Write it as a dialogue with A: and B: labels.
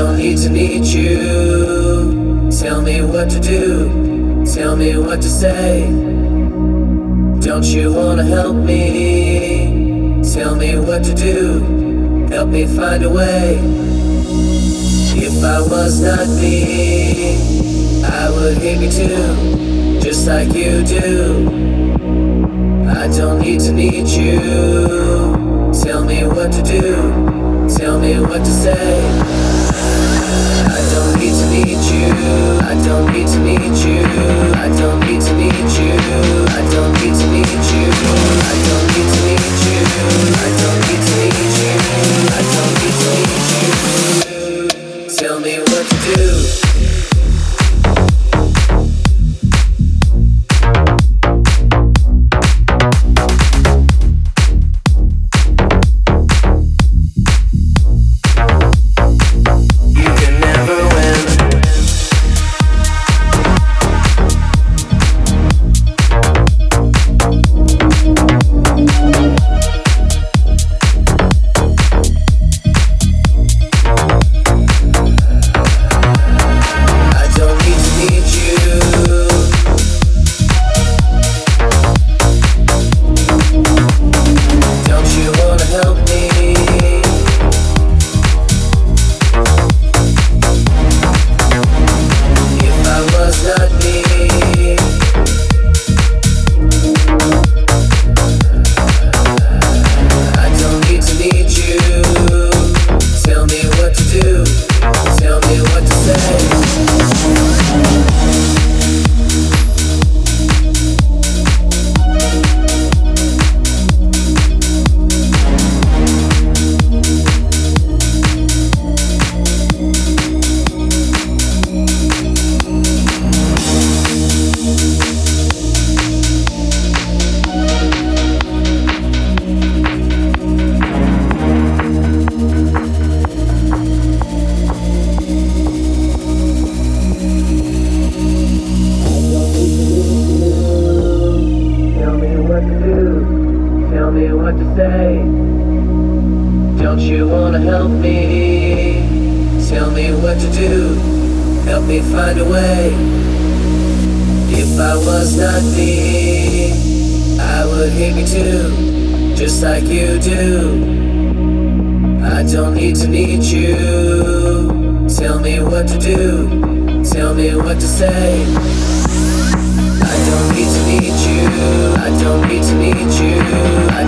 A: need to need you. Tell me what to do. Tell me what to say. Don't you wanna help me? Tell me what to do. Help me find a way. If I was not me, I would hate me too, just like you do. I don't need to need you. Tell me what to do. Tell me what to say. What to say. Don't you wanna help me? Tell me what to do. Help me find a way. If I was not me, I would hate me too, just like you do. I don't need to need you. Tell me what to do. Tell me what to say. I don't need to need you. I don't need to need you. I